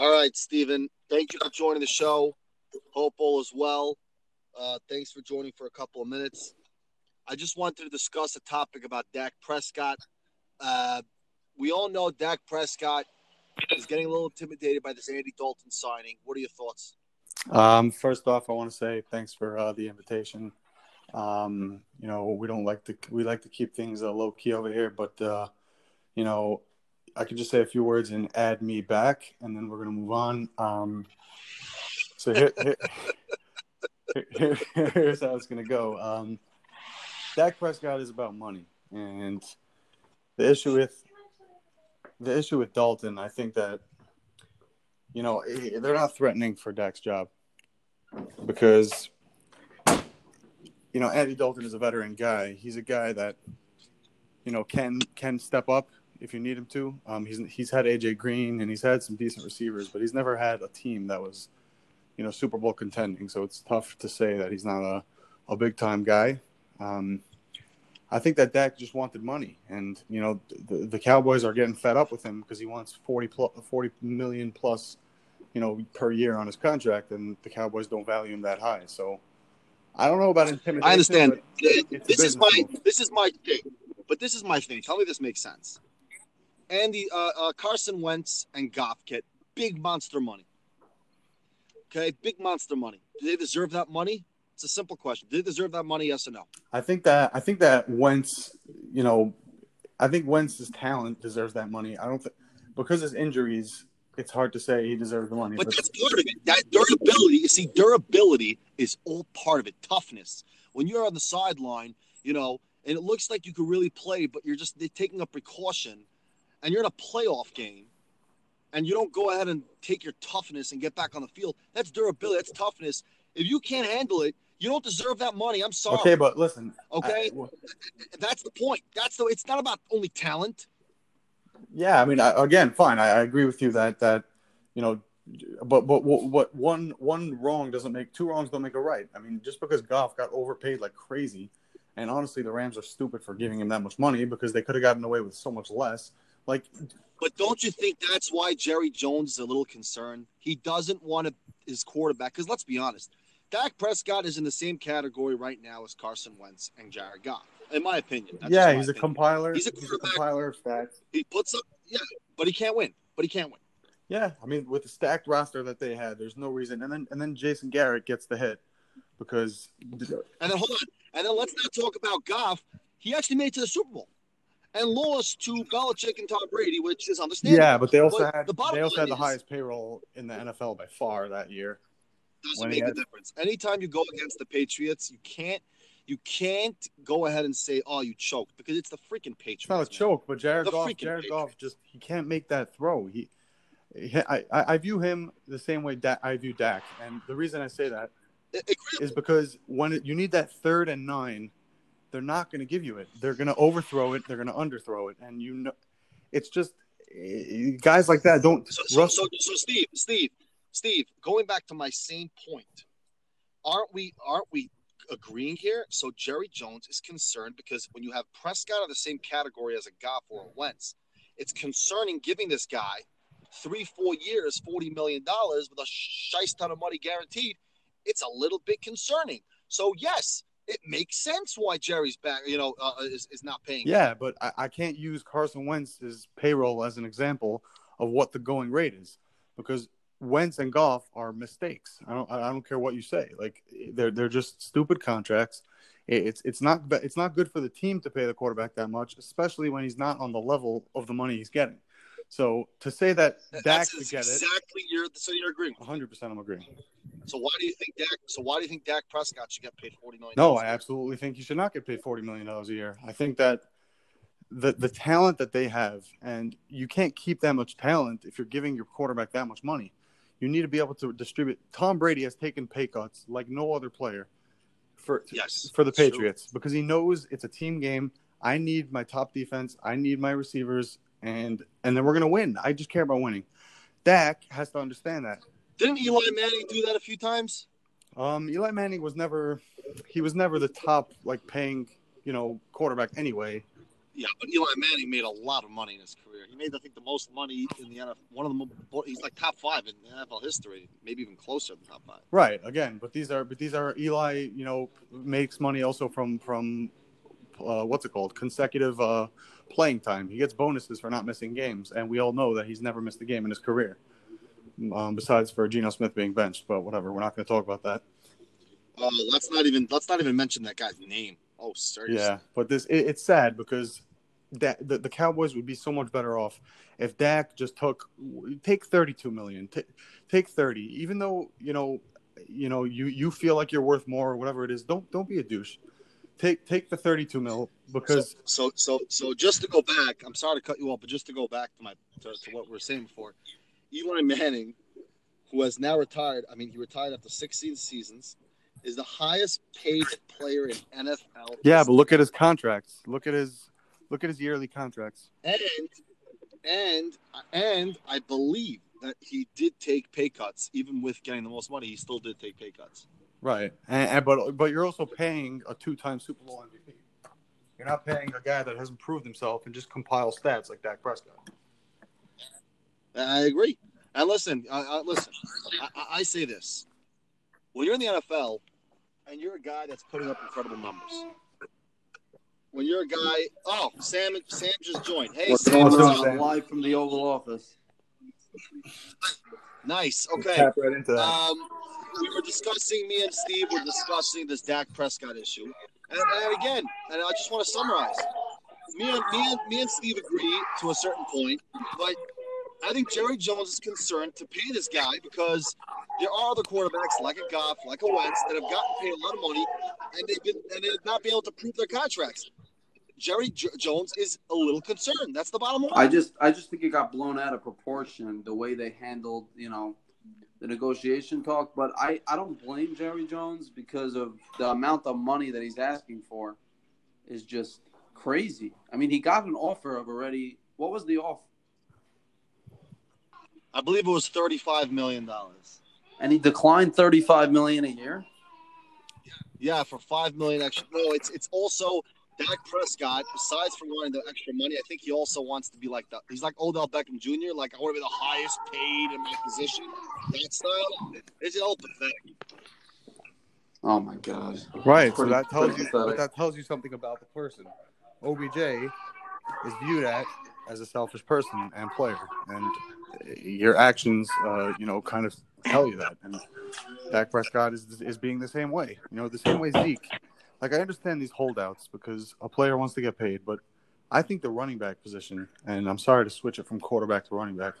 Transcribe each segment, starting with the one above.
All right, Stephen. Thank you for joining the show. Hope all is well. Uh, thanks for joining for a couple of minutes. I just wanted to discuss a topic about Dak Prescott. Uh, we all know Dak Prescott is getting a little intimidated by this Andy Dalton signing. What are your thoughts? Um, first off, I want to say thanks for uh, the invitation. Um, you know, we don't like to we like to keep things uh, low key over here, but uh, you know, I could just say a few words and add me back, and then we're gonna move on. Um, so here, here, here, here's how it's gonna go. Um, Dak Prescott is about money, and the issue with the issue with Dalton, I think that you know they're not threatening for Dak's job because you know Andy Dalton is a veteran guy. He's a guy that you know can can step up if you need him to. Um, he's he's had AJ Green and he's had some decent receivers, but he's never had a team that was you know Super Bowl contending. So it's tough to say that he's not a a big time guy. Um, I think that Dak just wanted money, and you know the, the Cowboys are getting fed up with him because he wants 40, plus, 40 million plus, you know, per year on his contract, and the Cowboys don't value him that high. So I don't know about intimidation. I understand. This is my move. this is my thing, but this is my thing. Tell me this makes sense. Andy uh, uh, Carson Wentz and Goff get big monster money. Okay, big monster money. Do they deserve that money? It's a simple question. Do they deserve that money? Yes or no? I think that I think that Wentz, you know, I think Wentz's talent deserves that money. I don't think because his injuries, it's hard to say he deserves the money. But, but that's part of it. That durability. You see, durability is all part of it. Toughness. When you're on the sideline, you know, and it looks like you could really play, but you're just taking a precaution, and you're in a playoff game, and you don't go ahead and take your toughness and get back on the field. That's durability. That's toughness. If you can't handle it, you don't deserve that money. I'm sorry. Okay, but listen. Okay, I, well, that's the point. That's the. It's not about only talent. Yeah, I mean, I, again, fine. I, I, agree with you that that you know, but but what one one wrong doesn't make two wrongs don't make a right. I mean, just because Goff got overpaid like crazy, and honestly, the Rams are stupid for giving him that much money because they could have gotten away with so much less. Like, but don't you think that's why Jerry Jones is a little concerned? He doesn't want to, his quarterback because let's be honest, Dak Prescott is in the same category right now as Carson Wentz and Jared Goff, in my opinion. Yeah, he's a compiler. He's a, he's a compiler of stats. He puts up, yeah, but he can't win. But he can't win. Yeah, I mean, with the stacked roster that they had, there's no reason. And then and then Jason Garrett gets the hit because. And then hold on, and then let's not talk about Goff. He actually made it to the Super Bowl and lost to Belichick and Tom Brady, which is understandable. Yeah, but they also but had the they also had the is, highest payroll in the NFL by far that year doesn't make a difference. Anytime you go against the Patriots, you can't you can't go ahead and say, "Oh, you choked," because it's the freaking Patriots. It's not a man. choke, but Jared the Goff, Jared Patriots. Goff just he can't make that throw. He, he I, I view him the same way that I view Dak, and the reason I say that it, it is because when it, you need that third and nine, they're not going to give you it. They're going to overthrow it. They're going to underthrow it, and you know, it's just eh, guys like that don't. So, so, so, so Steve, Steve, Steve, going back to my same point, aren't we aren't we agreeing here? So Jerry Jones is concerned because when you have Prescott in the same category as a Goff or a Wentz, it's concerning giving this guy three, four years, forty million dollars with a shice ton of money guaranteed. It's a little bit concerning. So yes, it makes sense why Jerry's back, you know, uh, is, is not paying. Yeah, but I, I can't use Carson Wentz's payroll as an example of what the going rate is because Wentz and Goff are mistakes. I don't I don't care what you say. Like they're they're just stupid contracts. It's it's not it's not good for the team to pay the quarterback that much, especially when he's not on the level of the money he's getting. So to say that Dak should get it exactly you're so you're agreeing. 100 percent I'm agreeing. So why do you think Dak? So why do you think Dak Prescott should get paid 40 million? No, I absolutely think he should not get paid 40 million dollars a year. I think that the the talent that they have, and you can't keep that much talent if you're giving your quarterback that much money. You need to be able to distribute. Tom Brady has taken pay cuts like no other player for yes for the Patriots true. because he knows it's a team game. I need my top defense. I need my receivers, and and then we're gonna win. I just care about winning. Dak has to understand that. Didn't Eli Manning do that a few times? Um, Eli Manning was never he was never the top like paying you know quarterback anyway. Yeah, but Eli Manning made a lot of money in his career. He made, I think, the most money in the NFL. One of the he's like top five in NFL history, maybe even closer than top five. Right. Again, but these are but these are Eli. You know, makes money also from from uh, what's it called consecutive uh, playing time. He gets bonuses for not missing games, and we all know that he's never missed a game in his career. Um, besides for Geno Smith being benched, but whatever. We're not going to talk about that. Oh, let's not even let's not even mention that guy's name. Oh, seriously. Yeah, but this it, it's sad because that the, the Cowboys would be so much better off if Dak just took take 32 million, t- take 30. Even though, you know, you know, you you feel like you're worth more or whatever it is, don't don't be a douche. Take take the 32 mil because So, so, so, so just to go back, I'm sorry to cut you off, but just to go back to my to, to what we were saying before, Eli Manning, who has now retired. I mean, he retired after 16 seasons, is the highest paid player in NFL. yeah, but look at his contracts. Look at his look at his yearly contracts. and and and I believe that he did take pay cuts, even with getting the most money. He still did take pay cuts. Right. And, and but but you're also paying a two-time Super Bowl MVP. You're not paying a guy that hasn't proved himself and just compile stats like Dak Prescott. I agree. And listen, uh, uh, listen. I, I- I say this: when you're in the NFL and you're a guy that's putting up incredible numbers, when you're a guy, oh, Sam, Sam just joined. Hey, What's Sam, going what's on? Sam? Live from the Oval Office. nice. Okay. Tap right into that. Um, we were discussing, me and Steve were discussing this Dak Prescott issue. And, and again, and I just want to summarize. Me and, me, and, me and Steve agree to a certain point, but I think Jerry Jones is concerned to pay this guy because there are other quarterbacks like a Goff, like a Wentz, that have gotten paid a lot of money and they've been and they've not been able to prove their contracts. Jerry J- Jones is a little concerned. That's the bottom line. I just I just think it got blown out of proportion the way they handled, you know, the negotiation talk. But I, I don't blame Jerry Jones because of the amount of money that he's asking for is just crazy. I mean, he got an offer of already what was the offer? I believe it was thirty-five million dollars. And he declined thirty five million a year? Yeah, for five million extra. No, it's it's also Dak Prescott. Besides from wanting the extra money, I think he also wants to be like the. He's like Odell Beckham Jr. Like I want to be the highest paid in my position. That style. It's all pathetic. Oh my god. Right. So that tells you but pathetic. that tells you something about the person. OBJ is viewed at as a selfish person and player, and your actions, uh, you know, kind of tell you that. And Dak Prescott is is being the same way. You know, the same way Zeke. Like I understand these holdouts because a player wants to get paid, but I think the running back position, and I'm sorry to switch it from quarterback to running back.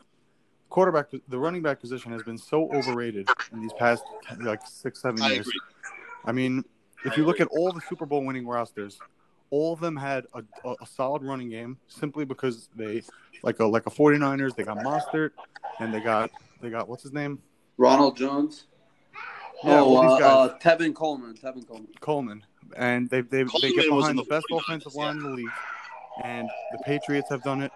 Quarterback, the running back position has been so overrated in these past like six, seven I years. agree. I mean, if you look at all the Super Bowl winning rosters, all of them had a, a, a solid running game simply because they like a like a 49ers, they got Mostert and they got they got what's his name? Ronald Jones. Yeah, oh, all uh, these uh, Tevin Coleman. Tevin Coleman. Coleman. And they they, they get behind the the best 49ers, offensive yeah. line in the league. And the Patriots have done it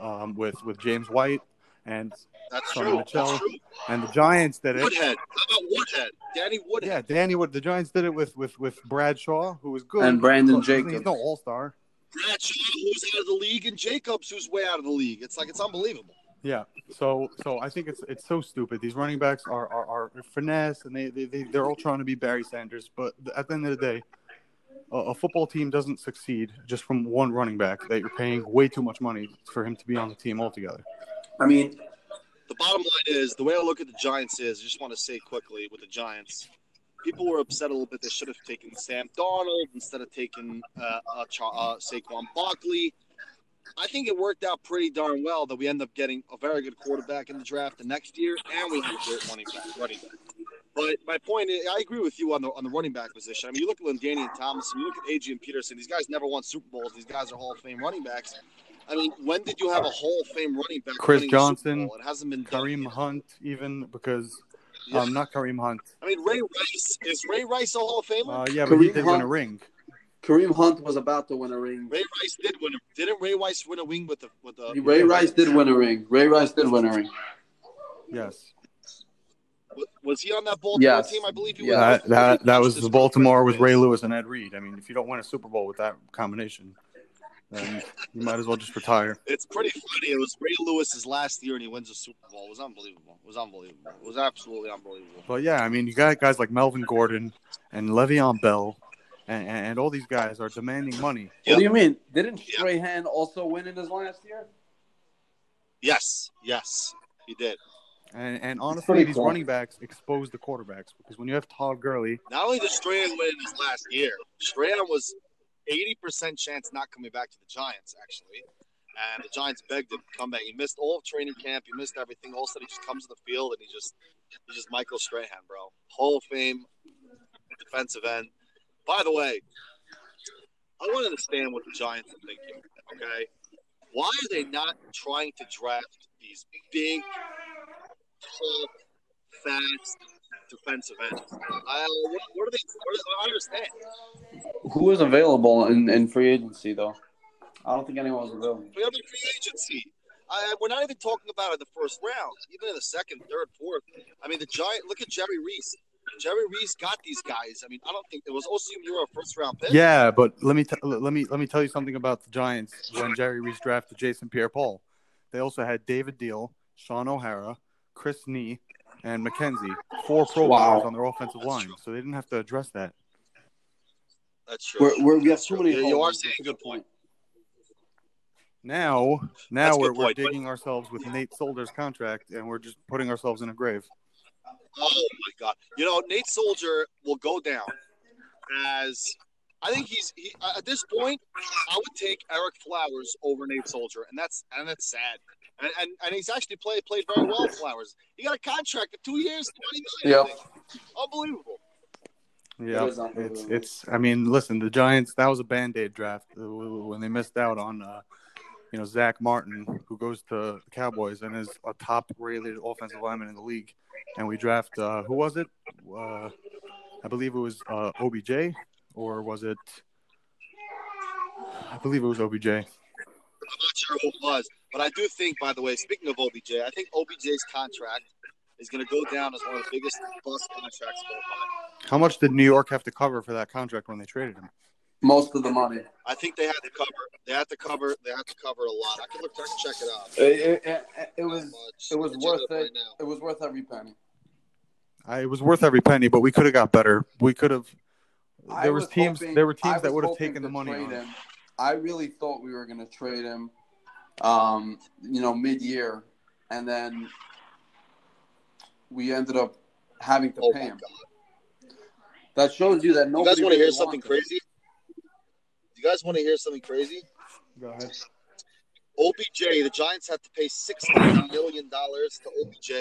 um, with with James White and That's Sonny true. Michel. That's true. and the Giants did it. Woodhead. How about Woodhead? Danny Woodhead. Yeah, Danny Wood. The Giants did it with with with Bradshaw, who was good, And Brandon Look, he's- Jacobs. He's no All Star. Bradshaw, who's out of the league, and Jacobs, who's way out of the league. It's like it's unbelievable. Yeah. So so I think it's it's so stupid. These running backs are are, are finesse and they, they they they're all trying to be Barry Sanders, but at the end of the day, a, a football team doesn't succeed just from one running back that you're paying way too much money for him to be on the team altogether. I mean, The bottom line is the way I look at the Giants is I just want to say quickly with the Giants, people were upset a little bit. They should have taken Sam Darnold instead of taking uh, uh, Cha- uh, Saquon Barkley. I think it worked out pretty darn well that we end up getting a very good quarterback in the draft the next year, and we have a great running back. Running back. But my point is, I agree with you on the on the running back position. I mean, you look at LaDainian Thomas, and you look at Adrian Peterson. These guys never won Super Bowls. These guys are Hall of Fame running backs. I mean, when did you have a Hall of Fame running back? Chris winning a Super Johnson, It hasn't been done Kareem yet. Hunt, even because Yeah. um not Kareem Hunt. I mean, Ray Rice is Ray Rice a Hall of Famer? Uh, yeah, but he Kareem did win a ring. Kareem Hunt was about to win a ring. Ray Rice did win. A, didn't Ray Rice win a ring with the with the? Ray Rice did win a ring. Ray Rice did win a ring. Yes. Was, was he on that Baltimore Yes. team? I believe he Yeah. was. That that, that was the Baltimore with Ray Lewis and Ed Reed. I mean, if you don't win a Super Bowl with that combination, then you might as well just retire. It's pretty funny. It was Ray Lewis's last year, and he wins a Super Bowl. It was unbelievable. It was unbelievable. It was absolutely unbelievable. But yeah, I mean, you got guys like Melvin Gordon and Le'Veon Bell, and, and all these guys are demanding money. What do you mean? Didn't Strahan also win in his last year? Yes, yes, he did. And, and honestly, these cool. running backs expose the quarterbacks because when you have Todd Gurley, Not only did Strahan win in his last year, Strahan was 80% chance not coming back to the Giants, actually. And the Giants begged him to come back. He missed all of training camp. He missed everything. All of a sudden, he just comes to the field and he just, he's just Michael Strahan, bro. Hall of Fame defensive end. By the way, I want to understand what the Giants are thinking, okay? Why are they not trying to draft these big, tall, fast defensive ends? Uh, what, what are they? What are, I don't understand. Who is available in, in free agency though? I don't think anyone was available. We have free agency. I, we're not even talking about it in the first round, even in the second, third, fourth. I mean, the Giant. Look at Jerry Reese. Jerry Reese got these guys. I mean, I don't think it was also you were a first round pick. yeah, but let me t- let me let me tell you something about the Giants when Jerry Reese drafted Jason Pierre-Paul. They also had David Diehl, Shaun O'Hara, Chris Snee, and McKenzie, four Pro Wow. Bowlers on their offensive That's line, true. so they didn't have to address that. that's true. We're, we're, we have That's too many. You, you are saying a good point. Now, now That's we're, we're point, but- digging ourselves with Nate Solder's contract, and we're just putting ourselves in a grave. Oh my god! You know, Nate Solder will go down as I think he's he, at this point. I would take Ereck Flowers over Nate Solder, and that's and that's sad. And and, and he's actually played played very well. Flowers. He got a contract of two years, twenty million. I Yep. Unbelievable. Yeah, is unbelievable. it's it's. I mean, listen, the Giants. That was a band aid draft uh, when they missed out on, uh, you know, Zack Martin, who goes to the Cowboys and is a top rated offensive lineman in the league. And we draft uh, who was it? Uh, I believe it was uh, OBJ, or was it? I believe it was OBJ. I'm not sure who it was, but I do think, by the way, speaking of OBJ, I think OBJ's contract is going to go down as one of the biggest bust contracts of all time. How much did New York have to cover for that contract when they traded him? Most of the money. I think they had to cover. They had to cover. They had to cover a lot. I can look. I can check it out. It, it, it, it was much? it was I worth it. right now. It was worth every penny. I, it was worth every penny, but we could have got better. We could have. There was, teams. hoping- there were teams that would have taken the money. on. him. I really thought we were going to trade him, um, you know, mid-year, and then we ended up having to Oh pay him. god! That shows you that nobody. You guys want to hear something wanted him. crazy? You guys want to hear something crazy? Go ahead. OBJ, the Giants had to pay sixteen million dollars to OBJ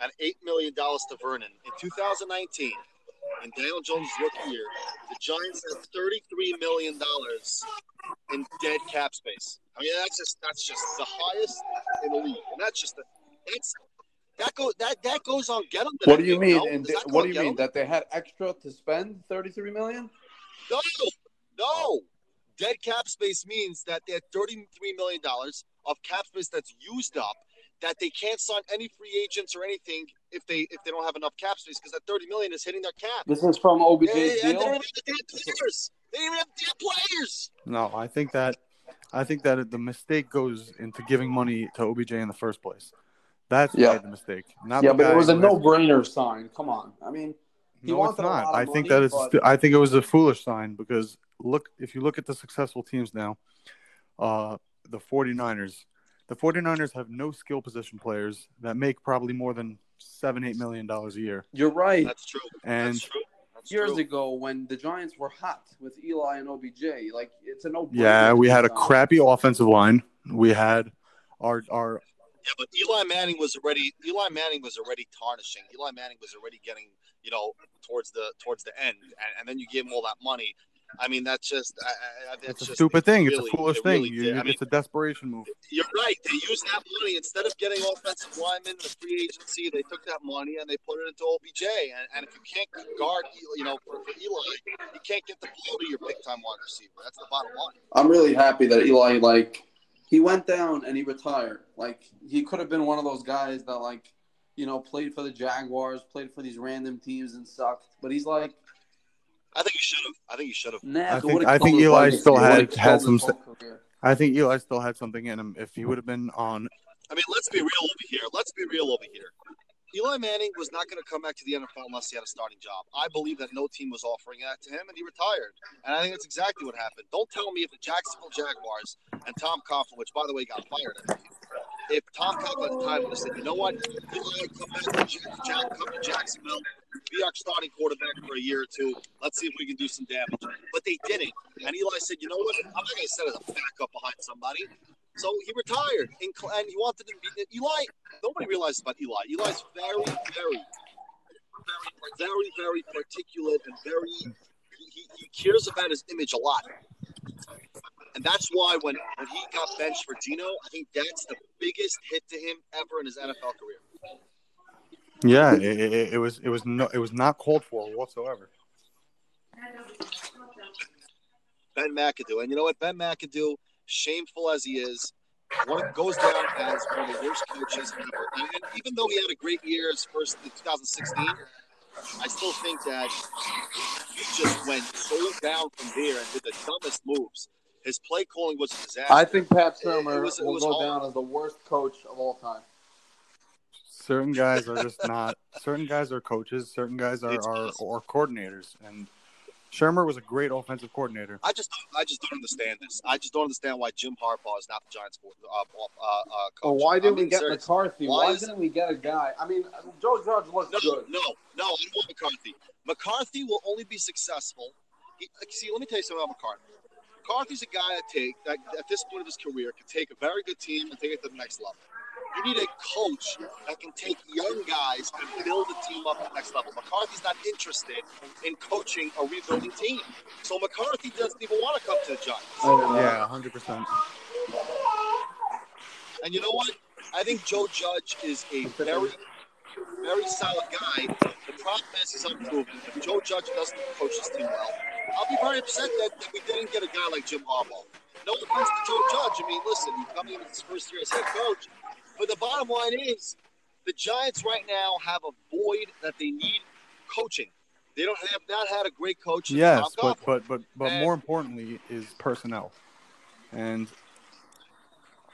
and eight million dollars to Vernon in 2019. In Daniel Jones' rookie year, the Giants had 33 million dollars in dead cap space. I mean, that's just that's just the highest in the league, and that's just the that's that go that that goes on get them. What do you mean? No? And that what do you get mean 'em? that they had extra to spend thirty-three million? No, no. Dead cap space means that they had thirty-three million dollars of cap space that's used up. That they can't sign any free agents or anything if they if they don't have enough cap space because that thirty million is hitting their cap. This is from OBJ's Yeah, yeah, and they don't even have the players. They don't even have damn players. No, I think that I think that the mistake goes into giving money to OBJ in the first place. That's Yeah. yeah. the mistake. Not Yeah, the but it was a no-brainer sign. Come on, I mean, he No, wanted it's a not. lot of I think money, that it's. but- I think it was a foolish sign because look, if you look at the successful teams now, uh, the 49ers, the 49ers have no skill position players that make probably more than seven, eight million dollars a year. you're right. That's true. And That's true. That's Years true. ago, when the Giants were hot with Eli and OBJ, like it's a no. yeah, we had a crappy offensive line. We had our our Yeah, but Eli Manning was already Eli Manning was already tarnishing. Eli Manning was already getting you know towards the towards the end, and, and then you give him all that money. I mean, that's just I, I, that's it's a just, stupid thing. really- it's a foolish it thing. really You, did. I mean, it's a desperation move. You're right. They used that money instead of getting offensive linemen in the free agency. They took that money and they put it into OBJ. And, and if you can't guard, you know, for, for Eli, you can't get the ball to your big time wide receiver. That's the bottom line. I'm really happy that Eli like he went down and he retired. Like he could have been one of those guys that like you know played for the Jaguars, played for these random teams and sucked. But he's like, I think you should have. I think you should have. nah. I think- what a I think Eli legacy. still had- had some- career. I think Eli still had something in him. If he would have been on, I mean, let's be real over here. Let's be real over here. Eli Manning was not going to come back to the NFL unless he had a starting job. I believe that no team was offering that to him, and he retired. And I think that's exactly what happened. Don't tell me if the Jacksonville Jaguars and Tom Coughlin, which by the way got fired, if Tom Coughlin at the time would have said, you know what, Eli, come back to Jack, Jack, come to Jacksonville, be our starting quarterback for a year or two. Let's see if we can do some damage. But they didn't. And Eli said, you know what, I'm not going to set as a backup behind somebody. So he retired, and, and he wanted to be uh, Eli. Nobody realizes about Eli. Eli's very, very, very, very, very particulate and very. He, he cares about his image a lot, and that's why when when he got benched for Geno, I think that's the biggest hit to him ever in his NFL career. Yeah, it, it, it was it was no it was not called for whatsoever. Ben McAdoo, and you know what, Ben McAdoo shameful as he is, one goes down as one of the worst coaches ever. And even though he had a great year as first in 2016, I still think that he just went so down from there and did the dumbest moves. His play calling was a disaster. I think Pat Shurmur was- will was go all- down as the worst coach of all time. Certain guys are just not. Certain guys are coaches. Certain guys are It's are, possible. are coordinators. And Shurmur was a great offensive coordinator. I just, I just don't understand this. I just don't understand why Jim Harbaugh is not the Giants' uh, uh, uh, coach. Oh, why didn't I'm we get serious. McCarthy? Why Why, is- didn't we get a guy? I mean, Joe Judge looks No, good. no, no. I don't want McCarthy. McCarthy will only be successful. He, see, let me tell you something about McCarthy. McCarthy's a guy that take that at this point of his career can take a very good team and take it to the next level. You need a coach that can take young guys and build a team up to the next level. McCarthy's not interested in coaching a rebuilding team, so McCarthy doesn't even want to come to the Giants. Oh, Yeah, hundred percent. And you know what? I think Joe Judge is a very, very solid guy. The problem is he's unproven. If Joe Judge doesn't coach his team well, I'll be very upset that, that we didn't get a guy like Jim Harbaugh. No offense to Joe Judge. I mean, listen, he's coming in his first year as head coach. But the bottom line is the Giants right now have a void that they need coaching. They don't have not had a great coach. Yes, but but but but And- more importantly is personnel. And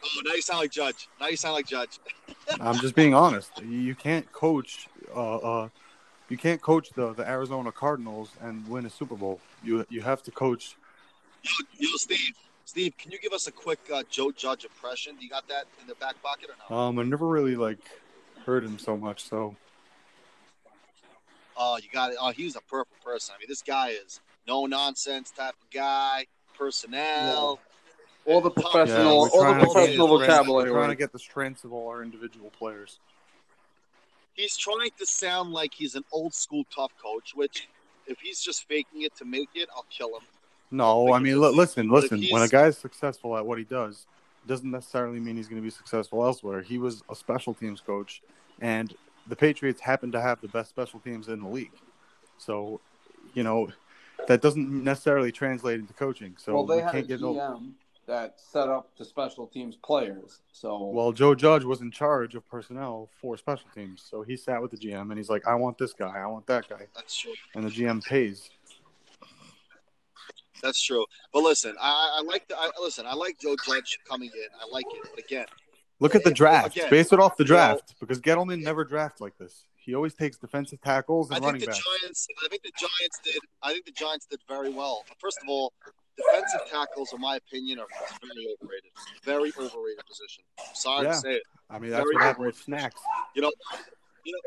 oh, now you sound like Judge. Now you sound like Judge. I'm just being honest. You can't coach. Uh, uh, you can't coach the, the Arizona Cardinals and win a Super Bowl. You you have to coach. Yo, yo, Steve. Steve, can you give us a quick uh, Joe Judge impression? Do you got that in the back pocket or not? Um, I never really like heard him so much. So Oh, you got it. Oh, he's a perfect person. I mean, this guy is no nonsense type of guy. Personnel. All the professional, we're all the professional vocabulary. We're trying to get the strengths of all our individual players. He's trying to sound like he's an old school tough coach, which if he's just faking it to make it, I'll kill him. No, I mean, li- listen, listen. When a he's- guy is successful at what he does, doesn't necessarily mean he's going to be successful elsewhere. He was a special teams coach, and the Patriots happen to have the best special teams in the league. So, you know, that doesn't necessarily translate into coaching. So well, they we had a can't get no. GM that set up the special teams players. So Well, Joe Judge was in charge of personnel for special teams, so he sat with the GM and he's like, "I want this guy, I want that guy," That's true. and the GM pays. That's true. But listen, I, I I like the I, listen. I like Joe Judge coming in. I like it. But again, Look at the draft. again, Base it off the you know- draft because Gettleman never drafts like this. He always takes defensive tackles and I and think running the backs. Giants. I think the Giants did. I think the Giants did very well. First of all, defensive tackles, in my opinion, are very overrated. Very overrated position. I'm sorry Yeah. to say it. I mean, that's Very what happened with Snacks. You know, you know,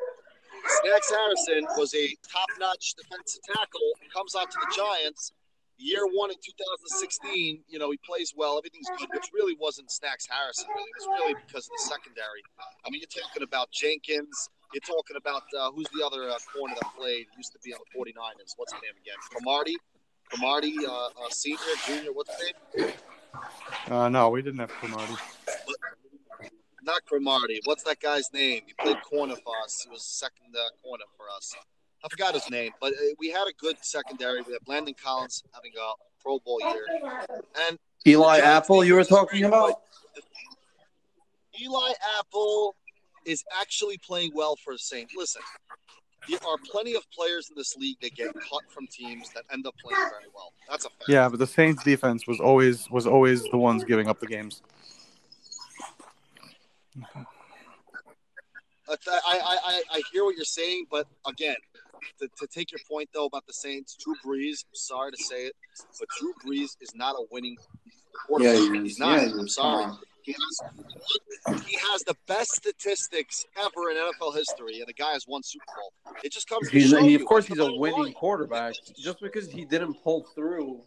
Snacks Harrison was a top-notch defensive tackle. Comes out to the Giants. Year one in 2016, you know, he plays well. Everything's good, which really wasn't Snacks Harrison. Really. It was really because of the secondary. I mean, you're talking about Jenkins. You're talking about uh, who's the other uh, corner that played, used to be on the 49ers. What's his name again? Cromartie? Cromartie, uh, uh, senior, junior, what's his name? Uh, no, we didn't have Cromartie. Not Cromartie. What's that guy's name? He played corner for us. He was second uh, corner for us. I forgot his name, but uh, we had a good secondary. We had Landon Collins having a Pro Bowl year, and Eli Apple, you were talking about? Eli Apple is actually playing well for the Saints. Listen, there are plenty of players in this league that get cut from teams that end up playing very well. That's a fact. Yeah, but the Saints defense was always was always the ones giving up the games. Uh, I, I, I, I hear what you're saying, but again, to, to take your point though about the Saints, Drew Brees. I'm sorry to say it, but Drew Brees is not a winning quarterback. Yeah, he is. He's not. Yeah, he I'm sorry. Come on. He has, he has the best statistics ever in NFL history, and the guy has won Super Bowl. It just comes. To He's, show he, of course, the he's a winning line. quarterback. Just because he didn't pull through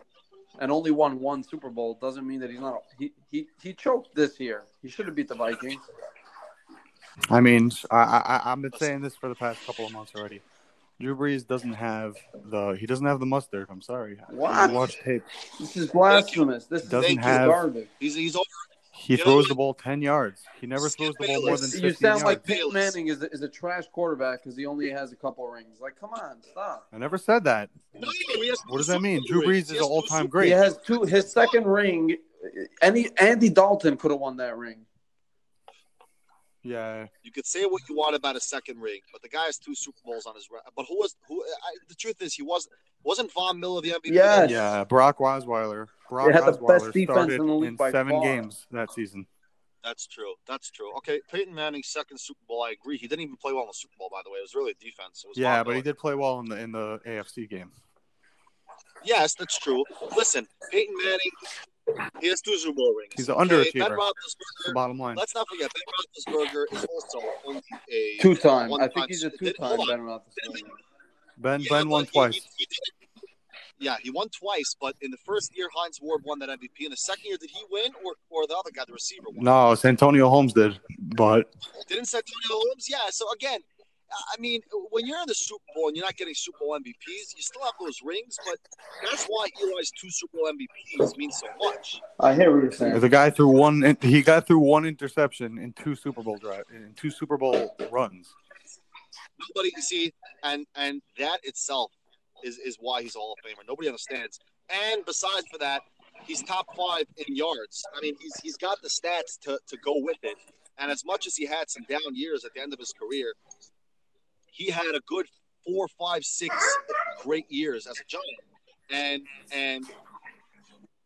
and only won one Super Bowl doesn't mean that he's not. He he, he choked this year. He should have beat the Vikings. I mean, I, I I've been saying this for the past couple of months already. Drew Brees doesn't have the he doesn't have the mustard. I'm sorry. What? You watch tape. This is blasphemous. This is Doesn't Thank you. have- garbage. He's he's over. He You throws what? the ball ten yards. He never throws the ball more than Bayless. fifteen You sound yards. like Peyton Manning is a, is a trash quarterback because he only has a couple rings. Like, come on, stop. I never said that. No, he has What does that mean? Super Drew Brees is an all-time great. He has two. His second ring. Any Andy Dalton could have won that ring. Yeah, You could say what you want about a second ring, but the guy has two Super Bowls on his. But who was who? I, the truth is, he wasn't wasn't Von Miller the MVP. Yes. yeah. Brock Osweiler. Brock They had the best defense in the league in by seven far. games that season. That's true. That's true. Okay, Peyton Manning's second Super Bowl. I agree. He didn't even play well in the Super Bowl, by the way. It was really a defense. It was Yeah, but he did play well in the in the AFC game. Yes, that's true. Listen, Peyton Manning, he has two Super Bowl rings. He's an okay? underachiever. Ben That's the Roethlisberger. bottom line. Let's not forget, Ben Roethlisberger is also only a Two time. one I think he's a two time hold on. Ben Roethlisberger. Ben Yeah, Ben won but he- twice. he- he did- yeah, he won twice, but in the first year, Hines Ward won that MVP. In the second year, did he win, or, or the other guy, the receiver, won? No, Santonio Holmes did, but Didn't Santonio Holmes? Yeah. So again, I mean, when you're in the Super Bowl and you're not getting Super Bowl MVPs, you still have those rings, but that's why Eli's two Super Bowl MVPs mean so much. I hear what you're saying. the guy threw one. He got through one interception in two Super Bowl drive in two Super Bowl runs. Nobody can see, and and that itself is is why he's a Hall of Famer. Nobody understands. And besides for that, he's top five in yards. I mean, he's he's got the stats to to go with it. And as much as he had some down years at the end of his career, he had a good four, five, six great years as a Giant. And and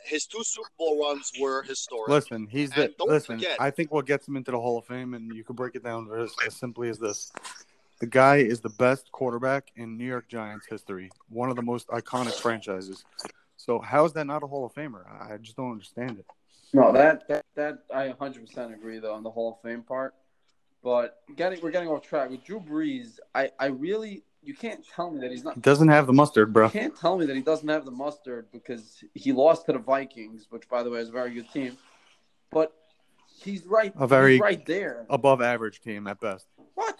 his two Super Bowl runs were historic. Listen, he's the don't listen. forget- I think what gets him into the Hall of Fame, and you can break it down as, as simply as this: the guy is the best quarterback in New York Giants history, one of the most iconic franchises. So how is that not a Hall of Famer? I just don't understand it. No, that that that I 100 percent agree though on the Hall of Fame part. But getting we're getting off track with Drew Brees. I I really you can't tell me that he's not. He doesn't have the mustard, You bro. can't tell me that he doesn't have the mustard because he lost to the Vikings, which by the way is a very good team. But he's right. A very- he's right there. Above average team at best. What?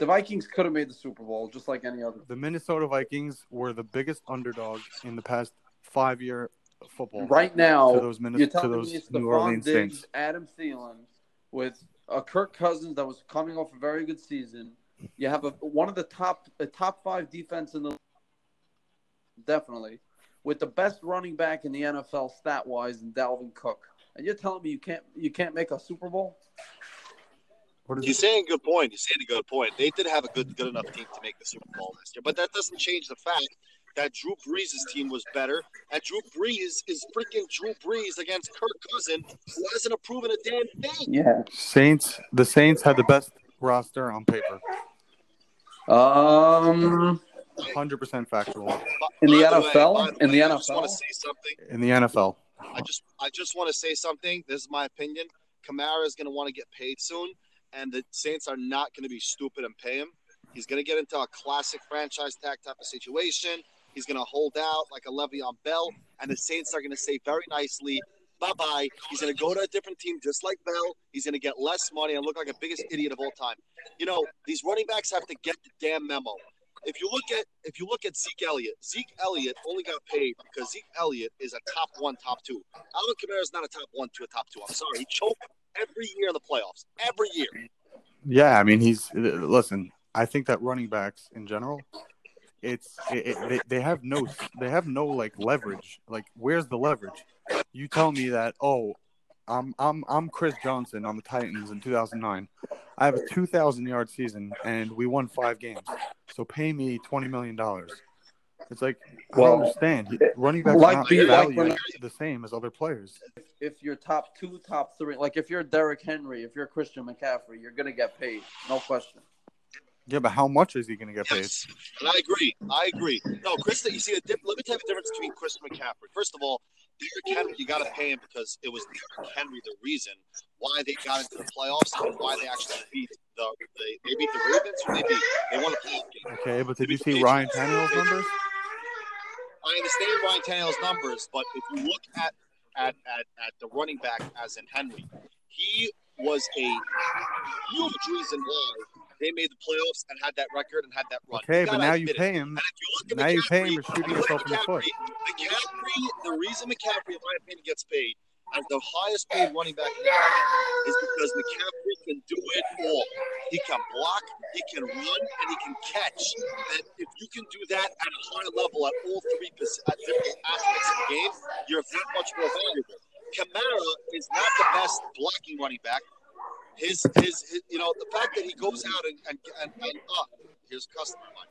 The Vikings could have made the Super Bowl just like any other. The Minnesota Vikings were the biggest underdog in the past five year football. Right now, to those you're to those me it's New Stefon Orleans Diggs, Saints. Adam Thielen, with a Kirk Cousins that was coming off a very good season. You have a one of the top a top five defense in the definitely with the best running back in the NFL stat wise and Dalvin Cook. And you're telling me you can't you can't make a Super Bowl? What is He's it? saying a good point. He's saying a good point. They did have a good good enough team to make the Super Bowl last year, but that doesn't change the fact that Drew Brees' team was better, and Drew Brees is freaking Drew Brees against Kirk Cousin, who hasn't proven a damn thing. Yeah. Saints. The Saints had the best roster on paper. Um Hundred percent factual But- In the by way- NFL? by the In the way, I just NFL? want to say something. in the NFL. I just I just want to say something. This is my opinion. Kamara is going to want to get paid soon, and the Saints are not going to be stupid and pay him. He's going to get into a classic franchise tag type of situation. He's going to hold out like a Le'Veon Bell, and the Saints are going to say very nicely, "Bye bye." He's going to go to a different team just like Bell. He's going to get less money and look like the biggest idiot of all time. You know, these running backs have to get the damn memo. If you look at if you look at Zeke Elliott, Zeke Elliott only got paid because Zeke Elliott is a top one, top two. Alvin Kamara is not a top one to a top two. I'm sorry, he choked every year in the playoffs. Every year. Yeah, I mean he's listen. I think that running backs in general, it's it, it, they, they have no they have no like leverage. Like where's the leverage? You tell me that oh, I'm I'm I'm Chris Johnson on the Titans in 2009. I have a 2,000 yard season and we won five games. so pay me twenty million dollars. It's like I Well, don't understand. Running back like not the- like when- the same as other players. If you're top two, top three, like if you're Derrick Henry, if you're Christian McCaffrey, you're gonna get paid, no question. Yeah, but how much is he going to get paid? Yes, and I agree. I agree. No, Chris, you see, a dip, let me tell you the difference between Chris McCaffrey. First of all, Derrick Henry, you got to pay him because it was Derrick Henry the reason why they got into the playoffs and why they actually beat the they, they beat the Ravens. Or they beat they won a playoff game. Okay, but did you see Ryan Tannehill's numbers? I understand Ryan Tannehill's numbers, but if you look at at, at, at the running back as in Henry, he was a huge reason why they made the playoffs and had that record and had that run. Okay, but now you it. pay him. You Now you pay him for shooting you yourself in the foot. McCaffrey, the reason McCaffrey, in my opinion, gets paid as the highest paid running back in the league is because McCaffrey can do it all. He can block, he can run, and he can catch. And if you can do that at a high level at all three at different aspects of the game, you're that much more valuable. Kamara is not the best blocking running back. His, his, his you know, the fact that he goes out and, and, and, and uh, here's customer. The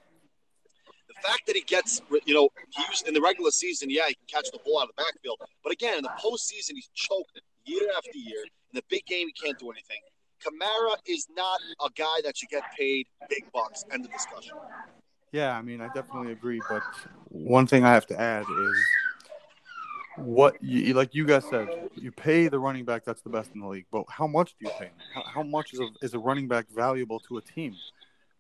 fact that he gets, you know, used in the regular season, yeah, he can catch the ball out of the backfield. But again, in the postseason, he's choked year after year. In the big game, he can't do anything. Kamara is not a guy that should get paid big bucks. End of discussion. Yeah, I mean, I definitely agree. But one thing I have to add is what, you, like you guys said, you pay the running back that's the best in the league. But how much do you pay? How, how much is a, is a running back valuable to a team